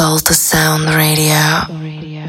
Soul to Sound Radio.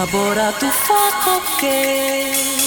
Laborato fa ok.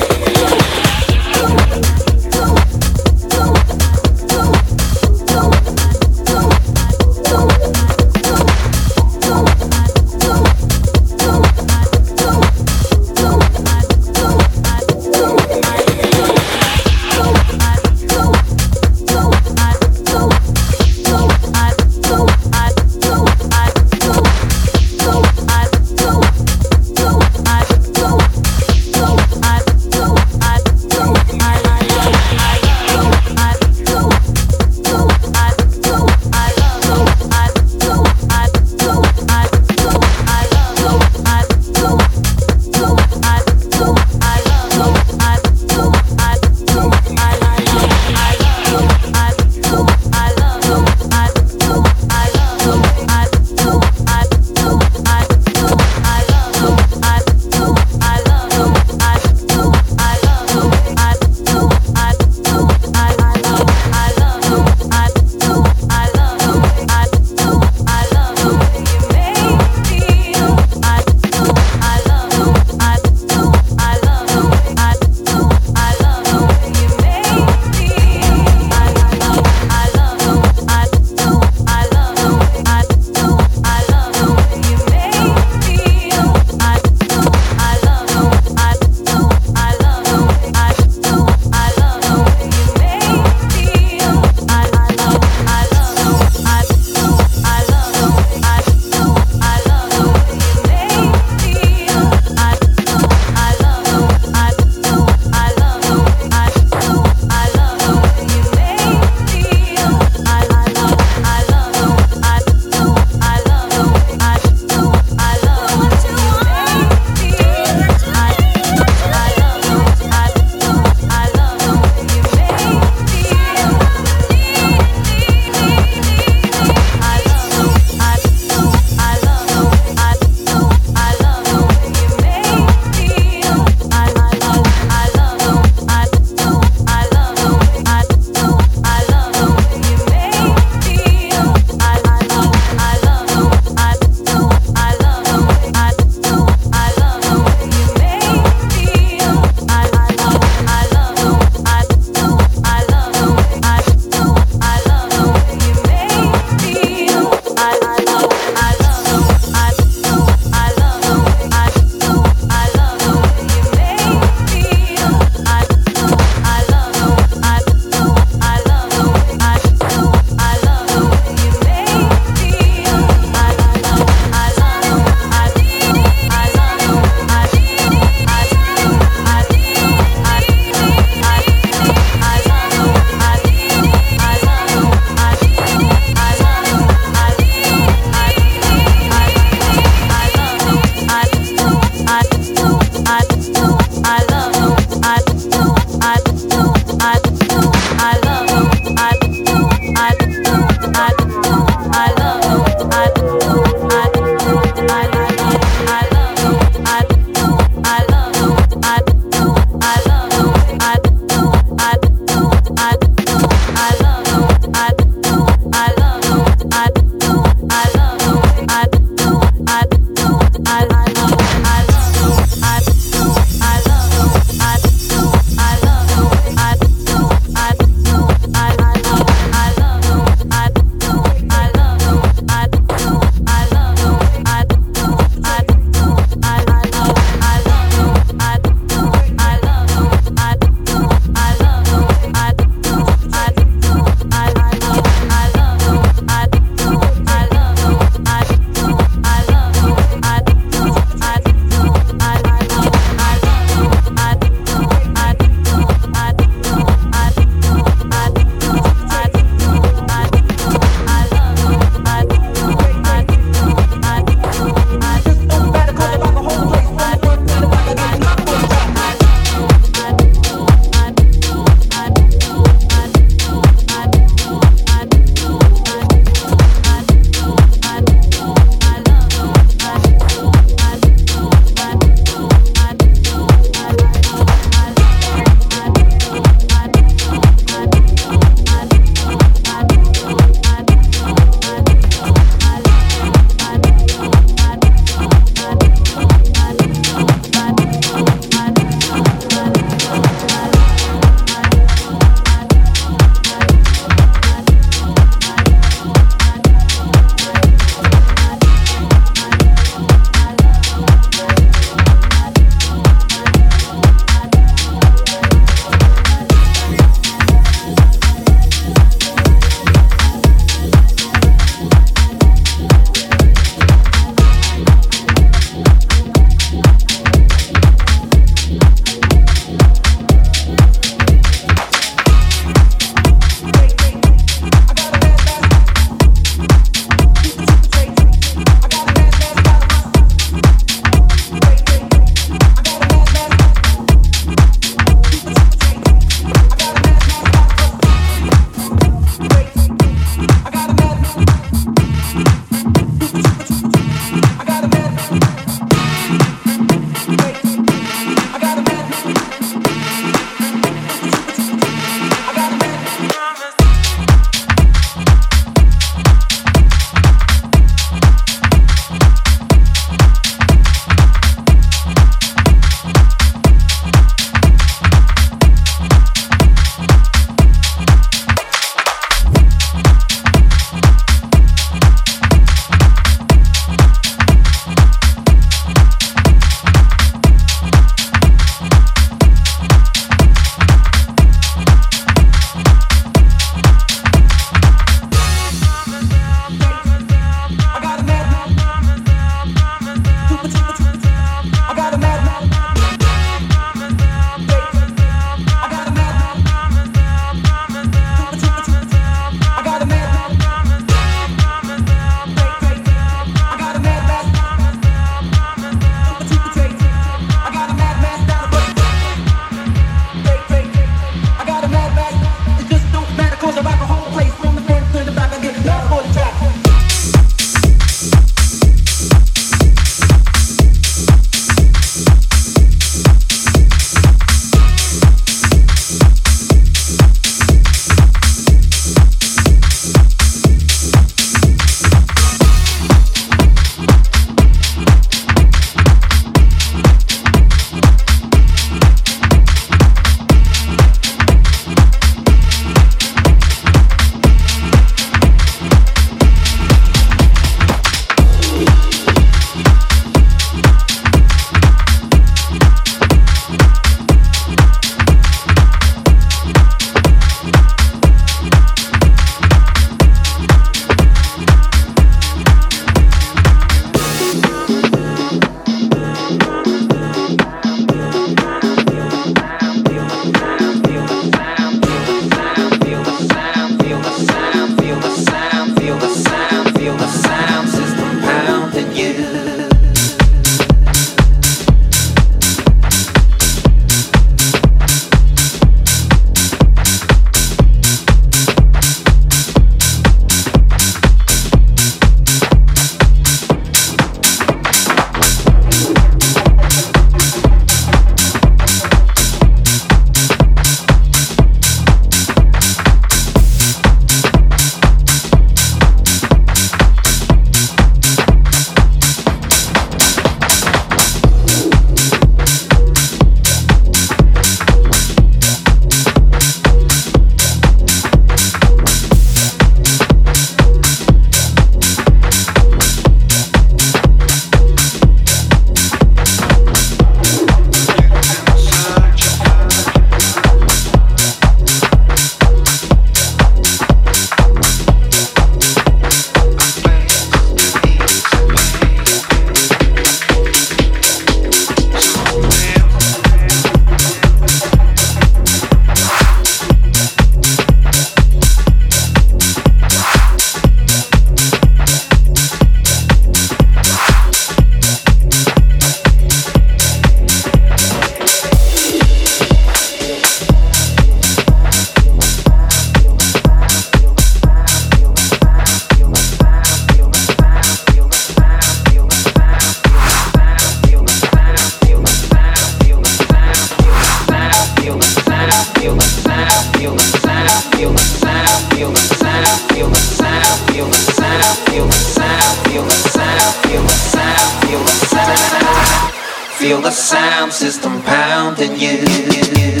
feel the sound system pounding you.